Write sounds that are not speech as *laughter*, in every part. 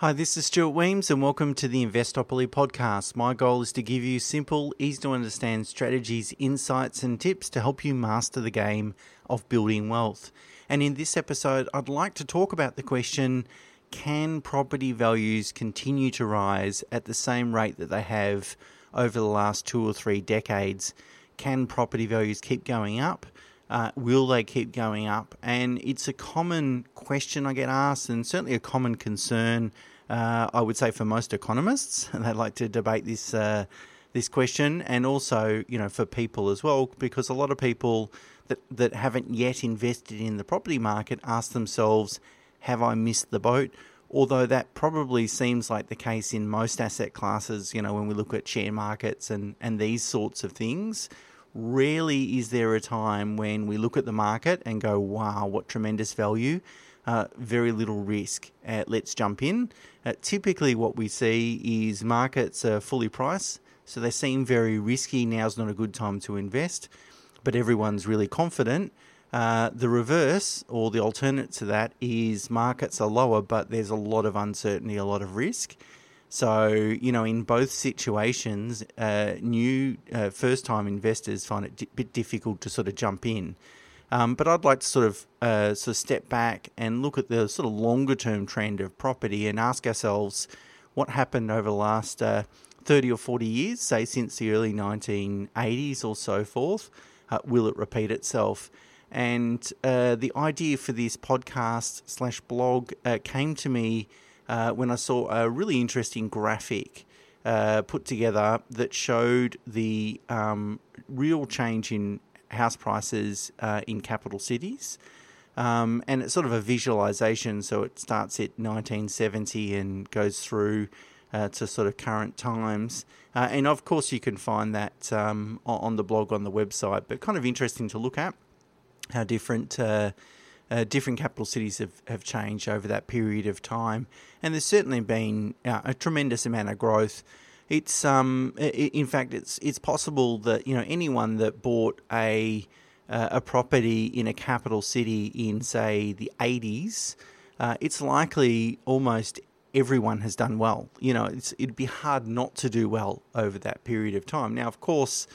Hi, this is Stuart Wemyss, and welcome to the Investopoly podcast. My goal is to give you simple, easy to understand strategies, insights, and tips to help you master the game of building wealth. And in this episode, I'd like to talk about the question can property values continue to rise at the same rate that they have over the last two or three decades? Can property values keep going up? Uh, will they keep going up? And it's a common question I get asked, and certainly a common concern I would say for most economists, *laughs* they like to debate this uh, this question, and also you know for people as well, because a lot of people that that haven't yet invested in the property market ask themselves, "Have I missed the boat?" Although that probably seems like the case in most asset classes, you know, when we look at share markets and, and these sorts of things, rarely is there a time when we look at the market and go, wow, what tremendous value uh, very little risk. Uh, let's jump in. Uh, typically, what we see is markets are fully priced, so they seem very risky. Now's not a good time to invest, but everyone's really confident. Uh, the reverse, or the alternate to that, is markets are lower, but there's a lot of uncertainty, a lot of risk. So, you know, in both situations, uh, new uh, first time investors find it a bit difficult to sort of jump in. Um, but I'd like to sort of uh, sort of step back and look at the sort of longer term trend of property and ask ourselves what happened over the last uh, 30 or 40 years, say since the early 1980s or so forth. Uh, will it repeat itself? And uh, the idea for this podcast slash blog uh, came to me uh, when I saw a really interesting graphic. put together that showed the um, real change in house prices uh, in capital cities. Um, and it's sort of a visualization, so it starts at 1970 and goes through uh, to sort of current times. Uh, and of course, you can find that um, on the blog on the website, but kind of interesting to look at how different. Uh, uh, different capital cities have, have changed over that period of time, and there's certainly been uh, a tremendous amount of growth it's um, in fact, it's it's possible that you know anyone that bought a uh, a property in a capital city in say the 80s, uh, it's likely almost everyone has done well. You know, it'd be hard not to do well over that period of time. Now, of course,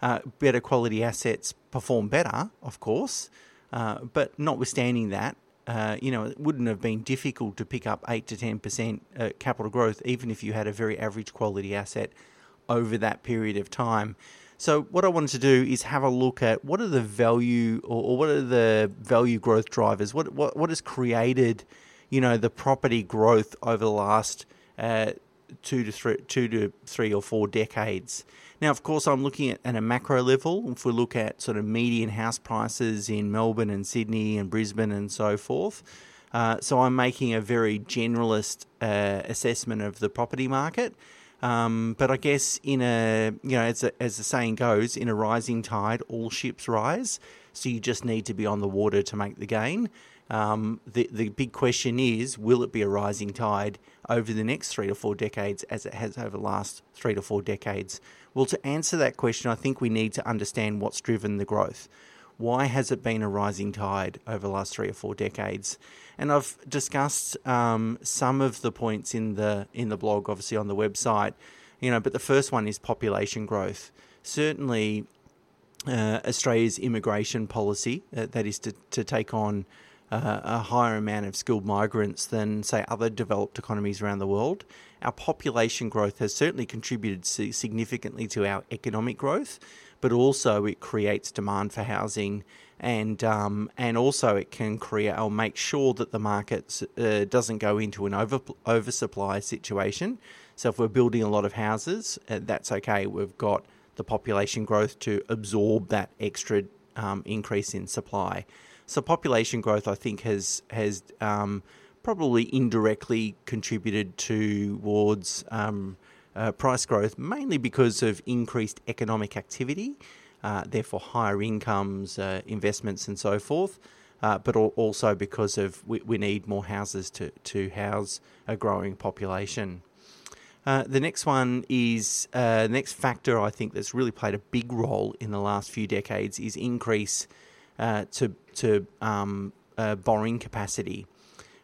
uh, better quality assets perform better, of course, uh, but notwithstanding that, uh, you know, it wouldn't have been difficult to pick up 8 to 10% uh, capital growth, even if you had a very average quality asset over that period of time. So, what I wanted to do is have a look at what are the value or, or what are the value growth drivers? What, what, what has created, you know, the property growth over the last uh, two to three, two to three or four decades. Now, of course, I'm looking at, at a macro level. If we look at sort of median house prices in Melbourne and Sydney and Brisbane and so forth, uh, so I'm making a very generalist uh, assessment of the property market. Um, but I guess in a you know as a, as the saying goes, in a rising tide, all ships rise. So you just need to be on the water to make the gain. Um, the the big question is, will it be a rising tide over the next three to four decades, as it has over the last three to four decades? Well, to answer that question, I think we need to understand what's driven the growth. Why has it been a rising tide over the last three or four decades? And I've discussed um, some of the points in the in the blog, obviously on the website. You know, but the first one is population growth. Certainly, uh, Australia's immigration policy, uh, that is to, to take on uh, a higher amount of skilled migrants than, say, other developed economies around the world. Our population growth has certainly contributed significantly to our economic growth, but also it creates demand for housing, and um, and also it can create or make sure that the market uh, doesn't go into an over oversupply situation. So if we're building a lot of houses, uh, that's okay. We've got the population growth to absorb that extra um, increase in supply. So population growth, I think, has has um, probably indirectly contributed towards um, uh, price growth, mainly because of increased economic activity, uh, therefore higher incomes, uh, investments, and so forth. Uh, but also because of we, we, need more houses to, to house a growing population. Uh, the next one is uh, the next factor I think that's really played a big role in the last few decades is increase to to um, borrowing capacity.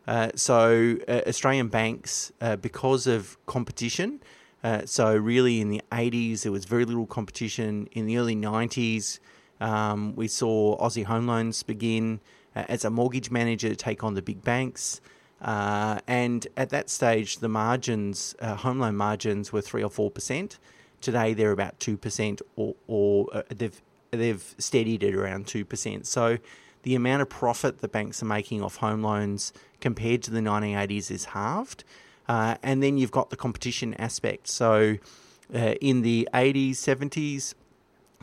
Uh, so uh, Australian banks, uh, because of competition, uh, so really in the 80s there was very little competition. In the early 90s, um, we saw Aussie Home Loans begin uh, as a mortgage manager to take on the big banks. Uh, and at that stage, the margins, home loan margins, were three or four percent. Today, they're about two percent, or, or they've they've steadied at around two percent. So the amount of profit the banks are making off home loans compared to the 1980s is halved. Uh, and then you've got the competition aspect. So uh, in the 80s, 70s,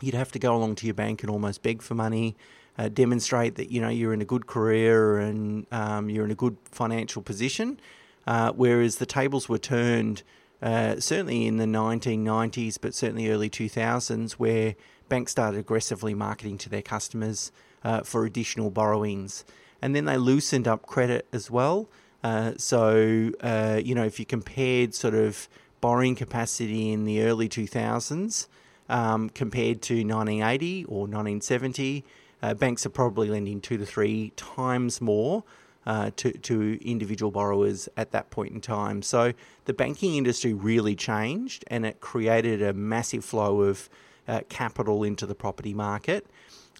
you'd have to go along to your bank and almost beg for money, uh, demonstrate that you know you're in a good career and um, you're in a good financial position. Uh, whereas the tables were turned uh, certainly in the 1990s, but certainly early 2000s, where banks started aggressively marketing to their customers uh, for additional borrowings. And then they loosened up credit as well. Uh, so, uh, you know, if you compared sort of borrowing capacity in the early 2000s um, compared to 1980 or 1970, uh, banks are probably lending two to three times more uh, to, to individual borrowers at that point in time. So the banking industry really changed and it created a massive flow of uh, capital into the property market.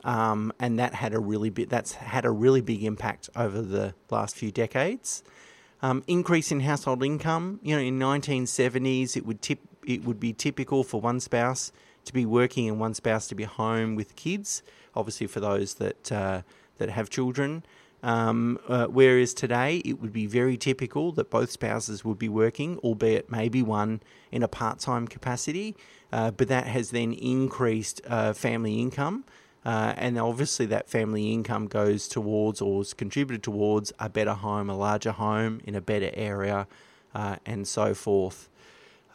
Um, and that had a really big, that's had a really big impact over the last few decades. Um, increase in household income. You know, in 1970s, it would tip, it would be typical for one spouse to be working and one spouse to be home with kids. Obviously, for those that uh, that have children. Um, uh, whereas today, it would be very typical that both spouses would be working, albeit maybe one in a part time capacity. Uh, but that has then increased uh, family income. Uh, and obviously, that family income goes towards or is contributed towards a better home, a larger home in a better area, uh, and so forth.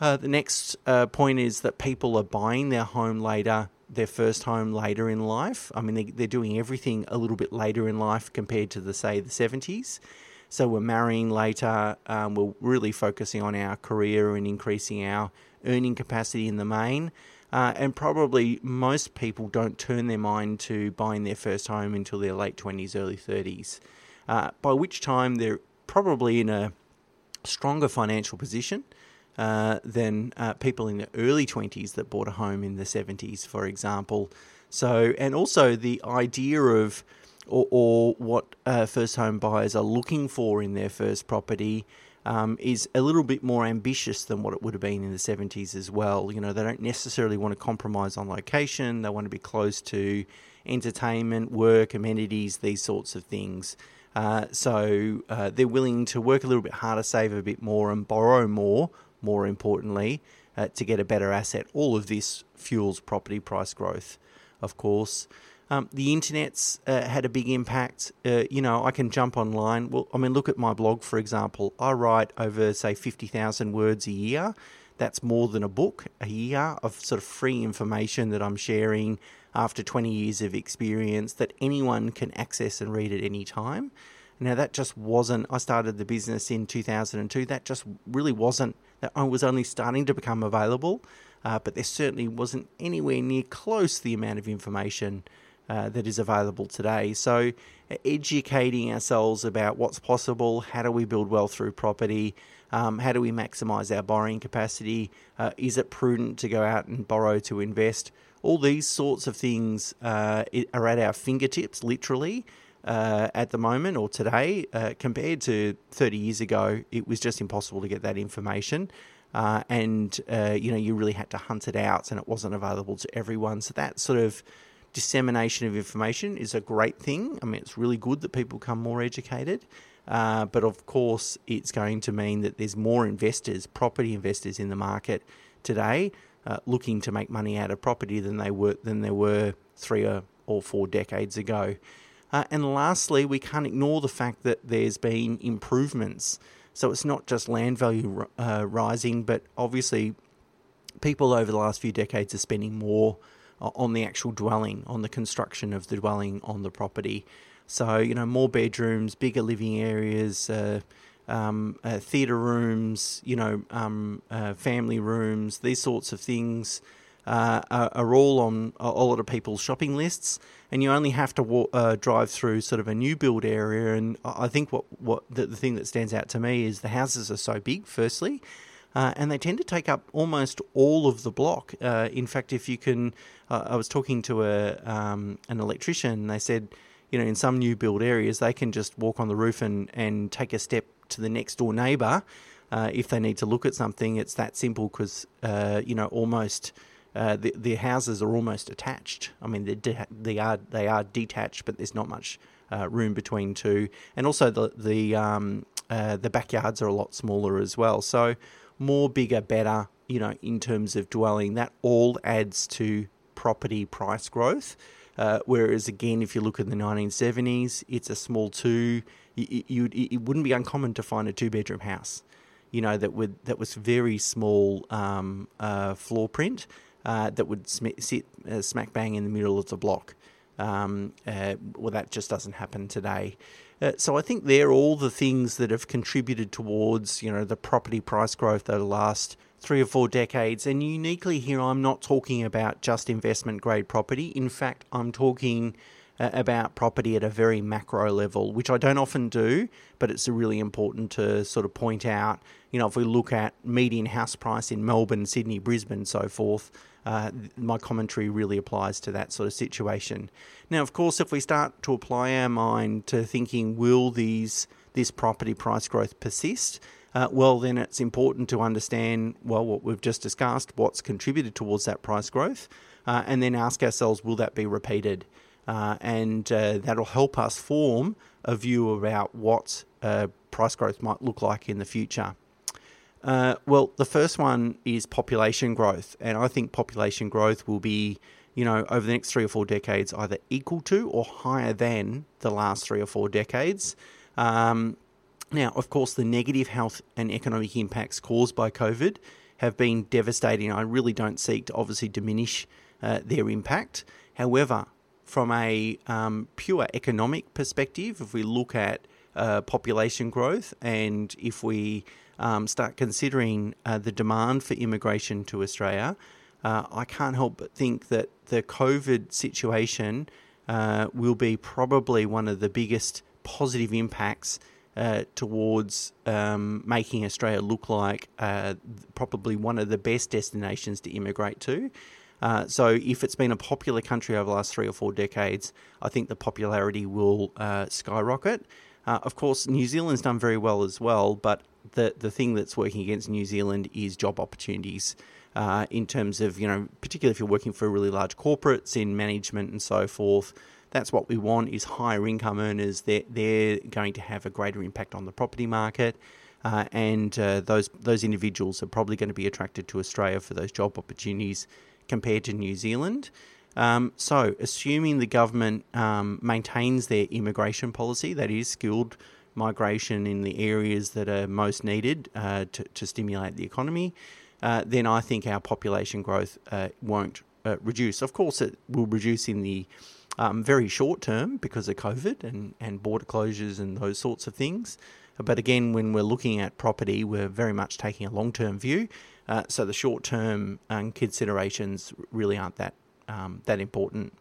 Uh, the next uh, point is that people are buying their home later, their first home later in life. I mean, they, they're doing everything a little bit later in life compared to the, say, the 70s. So we're marrying later, um, we're really focusing on our career and increasing our earning capacity in the main. Uh, and probably most people don't turn their mind to buying their first home until their late 20s, early 30s, uh, by which time they're probably in a stronger financial position uh, than uh, people in the early 20s that bought a home in the 70s, for example. So, and also the idea of or, or what uh, first home buyers are looking for in their first property um, is a little bit more ambitious than what it would have been in the 70s as well. You know, they don't necessarily want to compromise on location, they want to be close to entertainment, work, amenities, these sorts of things. Uh, so uh, they're willing to work a little bit harder, save a bit more, and borrow more, more importantly, uh, to get a better asset. All of this fuels property price growth, of course. Um, the internet's uh, had a big impact. Uh, you know, I can jump online. Well, I mean, look at my blog, for example. I write over, say, 50,000 words a year. That's more than a book a year of sort of free information that I'm sharing after 20 years of experience that anyone can access and read at any time. Now, that just wasn't, I started the business in 2002. That just really wasn't, that was only starting to become available, uh, but there certainly wasn't anywhere near close the amount of information uh, that is available today. So, educating ourselves about what's possible, how do we build wealth through property, um, how do we maximize our borrowing capacity, uh, is it prudent to go out and borrow to invest? All these sorts of things uh, are at our fingertips, literally. Uh, at the moment or today, uh, compared to 30 years ago, it was just impossible to get that information. Uh, and uh, you know you really had to hunt it out, and it wasn't available to everyone. So that sort of dissemination of information is a great thing. I mean, it's really good that people become more educated. Uh, but of course, it's going to mean that there's more investors, property investors in the market today, uh, looking to make money out of property than they were than there were three or, or four decades ago. Uh, and lastly, we can't ignore the fact that there's been improvements. So it's not just land value uh, rising, but obviously, people over the last few decades are spending more on the actual dwelling, on the construction of the dwelling on the property. So, you know, more bedrooms, bigger living areas, uh, um, uh, theatre rooms, you know, um, uh, family rooms, these sorts of things. uh, are, are, all on a lot of people's shopping lists, and you only have to walk, uh, drive through sort of a new build area. And I think what what the, the, thing that stands out to me is the houses are so big. Firstly. Uh, and they tend to take up almost all of the block. Uh, in fact, if you can, uh, I was talking to a um, an electrician. And They said, you know, in some new build areas, they can just walk on the roof and, and take a step to the next door neighbour uh, if they need to look at something. It's that simple because uh, you know almost uh, the, the houses are almost attached. I mean, de- they are they are detached, but there's not much uh, room between two. And also the the um, uh, the backyards are a lot smaller as well. So more bigger, better. You know, in terms of dwelling, that all adds to property price growth. Uh, whereas again, if you look at the 1970s, it's a small two. You, you, it wouldn't be uncommon to find a two bedroom house, you know, that would that was very small um, uh, floor print uh, that would sm- sit uh, smack bang in the middle of the block. Um, uh, well, that just doesn't happen today. Uh, so I think they're all the things that have contributed towards you know the property price growth over the last three or four decades. And uniquely here, I'm not talking about just investment grade property. In fact, I'm talking uh, about property at a very macro level, which I don't often do, but it's really important to sort of point out. You know, if we look at median house price in Melbourne, Sydney, Brisbane, so forth, uh, my commentary really applies to that sort of situation. Now, of course, if we start to apply our mind to thinking, will these this property price growth persist? Uh, well, then it's important to understand well what we've just discussed, what's contributed towards that price growth, uh, and then ask ourselves, will that be repeated? Uh, and uh, that'll help us form a view about what uh, price growth might look like in the future. Uh, well, the first one is population growth, and I think population growth will be, you know, over the next three or four decades, either equal to or higher than the last three or four decades. Um, now, of course, the negative health and economic impacts caused by COVID have been devastating. I really don't seek to obviously diminish uh, their impact. However, from a um, pure economic perspective, if we look at uh, population growth and if we um, start considering uh, the demand for immigration to Australia, uh, I can't help but think that the COVID situation uh, will be probably one of the biggest positive impacts uh, towards um, making Australia look like uh, probably one of the best destinations to immigrate to. Uh, so, if it's been a popular country over the last three or four decades, I think the popularity will skyrocket. of course, New Zealand's done very well as well, but the the thing that's working against New Zealand is job opportunities. Uh, in terms of you know, particularly if you're working for really large corporates in management and so forth, that's what we want is higher income earners. They're they're going to have a greater impact on the property market. Uh, and uh, those those individuals are probably going to be attracted to Australia for those job opportunities compared to New Zealand. Um, so, assuming the government um, maintains their immigration policy, that is skilled migration in the areas that are most needed uh, to, to, stimulate the economy, uh, then I think our population growth uh, won't uh, reduce. Of course, it will reduce in the um, very short term because of COVID and, and border closures and those sorts of things. But again, when we're looking at property, we're very much taking a long term view. Uh, so the short term um, considerations really aren't that um, that important.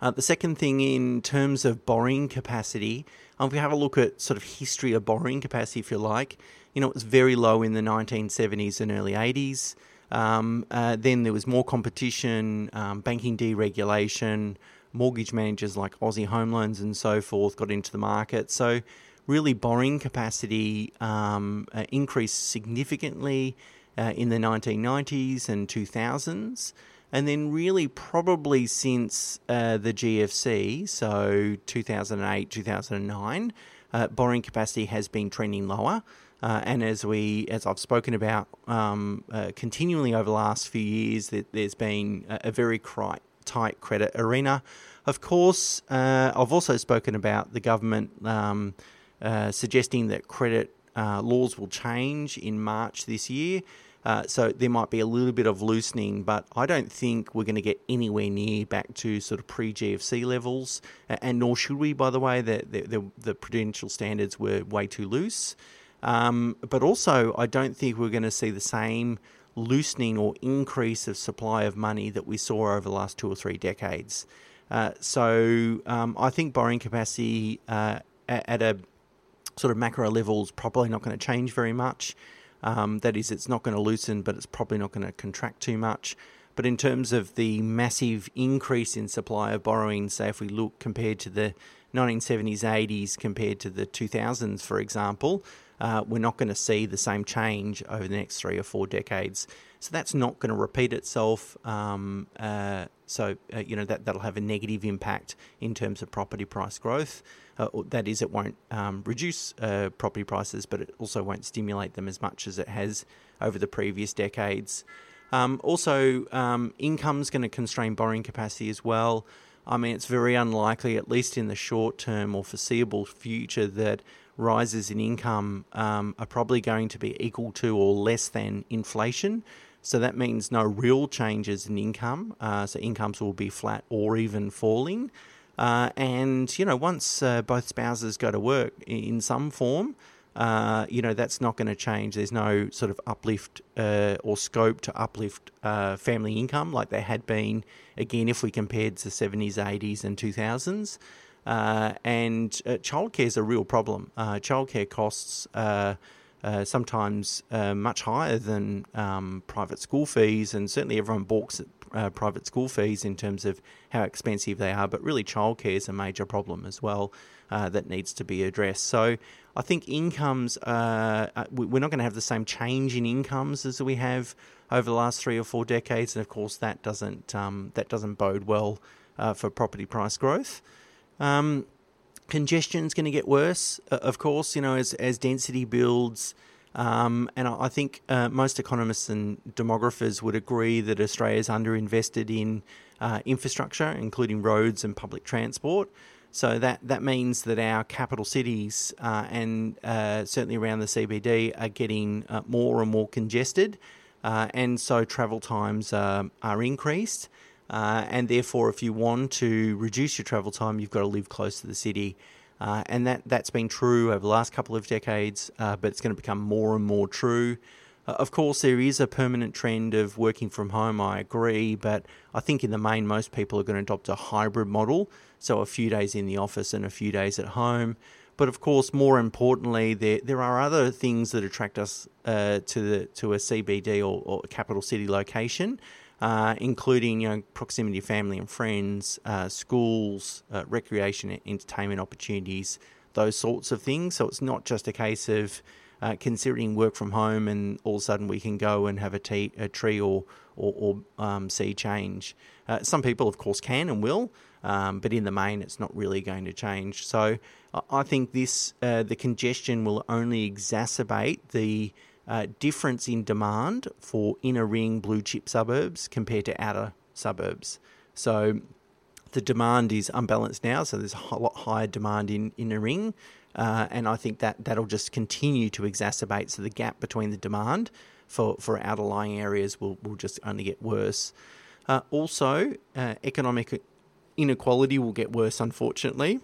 Uh, the second thing, in terms of borrowing capacity, um, if we have a look at sort of history of borrowing capacity, if you like, you know, it was very low in the 1970s and early 80s. Um, uh, then there was more competition, um, banking deregulation, mortgage managers like Aussie Home Loans and so forth got into the market. So, really, borrowing capacity um, uh, increased significantly uh, in the 1990s and 2000s. And then, really, probably since uh, the GFC, so 2008, 2009, uh, borrowing capacity has been trending lower. Uh, and as we, as I've spoken about um, uh, continually over the last few years, that there's been a, a very cri- tight credit arena. Of course, uh, I've also spoken about the government um, uh, suggesting that credit laws will change in March this year. Uh, so there might be a little bit of loosening, but I don't think we're going to get anywhere near back to sort of pre GFC levels, and nor should we, by the way. The, the, the prudential standards were way too loose. Um, but also, I don't think we're going to see the same loosening or increase of supply of money that we saw over the last two or three decades. Uh, so um, I think borrowing capacity uh, at a sort of macro level is probably not going to change very much. Um, that is, it's not going to loosen, but it's probably not going to contract too much. But in terms of the massive increase in supply of borrowing, say if we look compared to the 1970s, 80s, compared to the 2000s, for example, uh, we're not going to see the same change over the next three or four decades. So that's not going to repeat itself. Um, uh, so uh, you know that that'll have a negative impact in terms of property price growth. Uh, that is, it won't um, reduce uh, property prices, but it also won't stimulate them as much as it has over the previous decades. Um, also, um, income's going to constrain borrowing capacity as well. I mean, it's very unlikely, at least in the short term or foreseeable future, that rises in income um, are probably going to be equal to or less than inflation. So that means no real changes in income. Uh, so incomes will be flat or even falling. Uh, and, you know, once uh, both spouses go to work in some form, uh, you know, that's not going to change. There's no sort of uplift uh, or scope to uplift uh, family income like there had been, again, if we compared to the 70s, 80s, and 2000s. Uh, and uh, childcare is a real problem. Uh, childcare costs sometimes much higher than um, private school fees, and certainly everyone balks at private school fees in terms of how expensive they are. But really, childcare is a major problem as well that needs to be addressed. So I think incomes, we're not going to have the same change in incomes as we have over the last three or four decades, and of course that doesn't um, that doesn't bode well for property price growth. Um, Congestion is going to get worse, of course, you know, as, as density builds. Um, and I think uh, most economists and demographers would agree that Australia is underinvested in uh, infrastructure, including roads and public transport. So that, that means that our capital cities uh, and uh, certainly around the CBD are getting uh, more and more congested. Uh, and so travel times are increased. Uh, and therefore, if you want to reduce your travel time, you've got to live close to the city. Uh, and that, that's been true over the last couple of decades, but it's going to become more and more true. Uh, of course, there is a permanent trend of working from home, I agree, but I think in the main, most people are going to adopt a hybrid model. So a few days in the office and a few days at home. But of course, more importantly, there, there are other things that attract us uh, to, the, to a CBD or, or capital city location uh, including you know proximity to family and friends, uh, schools, uh, recreation, entertainment opportunities, those sorts of things. So it's not just a case of uh, considering work from home and all of a sudden we can go and have a, tea, a tree or or, or um, sea change. Uh, some people, of course, can and will, um, but in the main, it's not really going to change. So I think this uh, the congestion will only exacerbate the uh, difference in demand for inner ring blue chip suburbs compared to outer suburbs. So the demand is unbalanced now, so there's a lot higher demand in inner ring. Uh, and I think that that'll just continue to exacerbate. So the gap between the demand for, for outer lying areas will, will just only get worse. Uh, also, uh, economic inequality will get worse, unfortunately.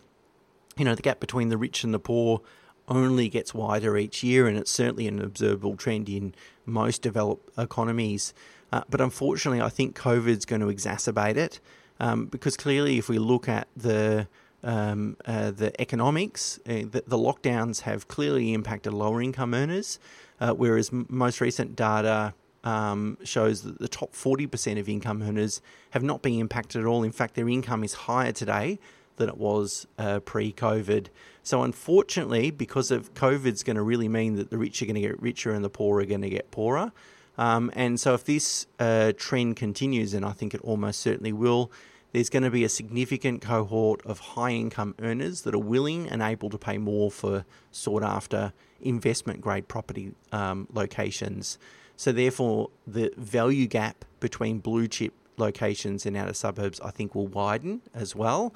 You know, the gap between the rich and the poor only gets wider each year, and it's certainly an observable trend in most developed economies. Uh, but unfortunately, I think COVID's going to exacerbate it um, because clearly, if we look at the um, uh, the economics, uh, the, the, lockdowns have clearly impacted lower income earners, uh, whereas m- most recent data um, shows that the top 40% of income earners have not been impacted at all. In fact, their income is higher today than it was uh, pre COVID. So, unfortunately, because of COVID, COVID's going to really mean that the rich are going to get richer and the poor are going to get poorer. Um, and so, if this uh, trend continues, and I think it almost certainly will, there's going to be a significant cohort of high income earners that are willing and able to pay more for sought after investment grade property um, locations. So, therefore, the value gap between blue chip locations and outer suburbs, I think, will widen as well.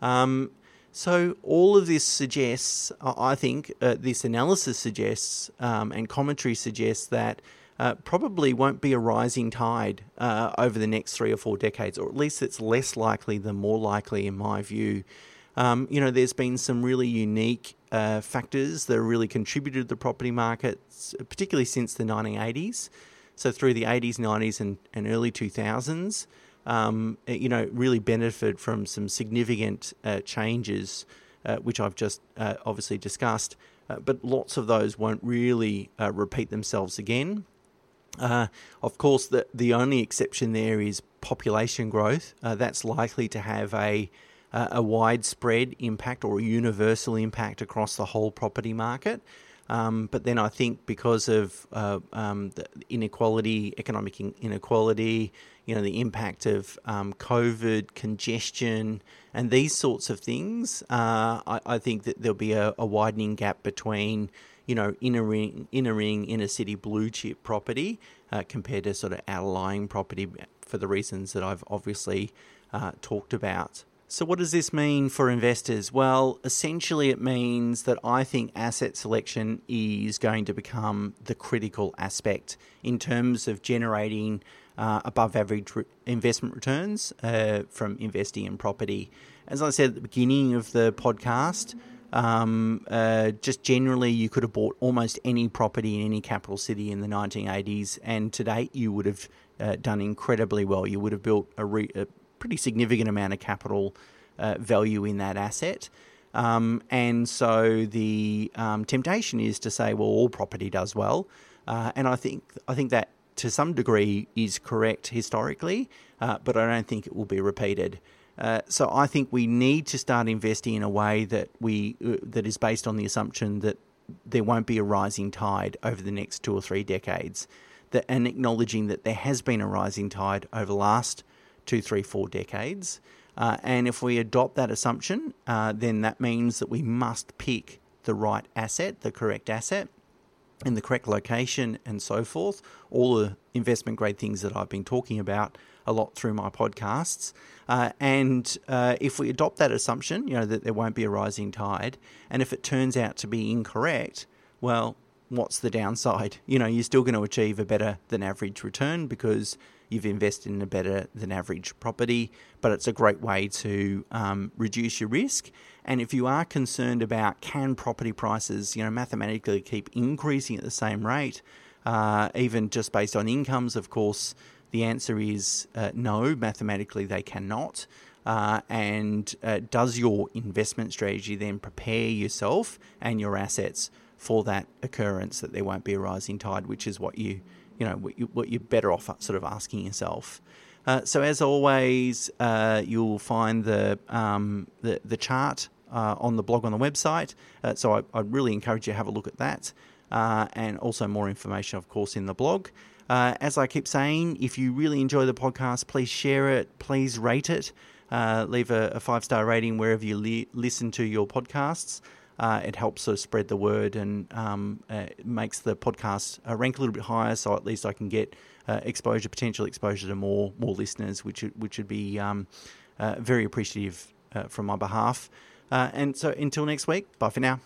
Um, so all of this suggests, I think, uh, this analysis suggests, um, and commentary suggests that uh, probably won't be a rising tide uh, over the next three or four decades, or at least it's less likely than more likely, in my view. Um, you know, there's been some really unique uh, factors that really contributed to the property markets, particularly since the 1980s. so through the 80s, 90s, and, and early 2000s, um, you know, really benefited from some significant uh, changes, uh, which I've just uh, obviously discussed. Uh, but lots of those won't really uh, repeat themselves again. Uh, of course, the the only exception there is population growth. that's likely to have a a widespread impact or a universal impact across the whole property market. Um, but then I think because of uh, um, the inequality, economic inequality, you know, the impact of um, COVID, congestion, and these sorts of things, uh, I, I, think that there'll be a, a, widening gap between, you know, inner ring, inner ring, inner city blue chip property uh, compared to sort of outlying property for the reasons that I've obviously uh, talked about. So, what does this mean for investors? Well, essentially, it means that I think asset selection is going to become the critical aspect in terms of generating uh, above average re- investment returns uh, from investing in property. As I said at the beginning of the podcast, um, uh, just generally, you could have bought almost any property in any capital city in the 1980s, and to date, you would have uh, done incredibly well. You would have built a, re- a pretty significant amount of capital uh, value in that asset. Um, and so the um, temptation is to say, well, all property does well, uh, and I think I think that to some degree is correct historically, uh, but I don't think it will be repeated. Uh, so I think we need to start investing in a way that we uh, that is based on the assumption that there won't be a rising tide over the next two or three decades, that, and acknowledging that there has been a rising tide over the last two, three, four decades. Uh, and if we adopt that assumption, uh, then that means that we must pick the right asset, the correct asset, in the correct location, and so forth. All the investment grade things that I've been talking about a lot through my podcasts. Uh, and uh, if we adopt that assumption, you know, that there won't be a rising tide, and if it turns out to be incorrect, well, what's the downside? *laughs* You know, you're still going to achieve a better than average return because you've invested in a better than average property, but it's a great way to um, reduce your risk. And if you are concerned about can property prices, you know, mathematically keep increasing at the same rate, uh, even just based on incomes, of course, the answer is uh, no, mathematically they cannot. Uh, and uh, does your investment strategy then prepare yourself and your assets for that occurrence that there won't be a rising tide, which is what you you know what, you, are better off sort of asking yourself. Uh, so as always, uh, you'll find the um, the, the chart uh, on the blog on the website. Uh, so I, I really encourage you to have a look at that, uh, and also more information, of course, in the blog. Uh, as I keep saying, if you really enjoy the podcast, please share it, please rate it, leave a, a five star rating wherever you li- listen to your podcasts uh, it helps sort of spread the word and um, uh, makes the podcast uh, rank a little bit higher. So at least I can get uh, exposure, potential exposure to more more listeners, which which would be um, uh, very appreciative uh, from my behalf. and so until next week, bye for now.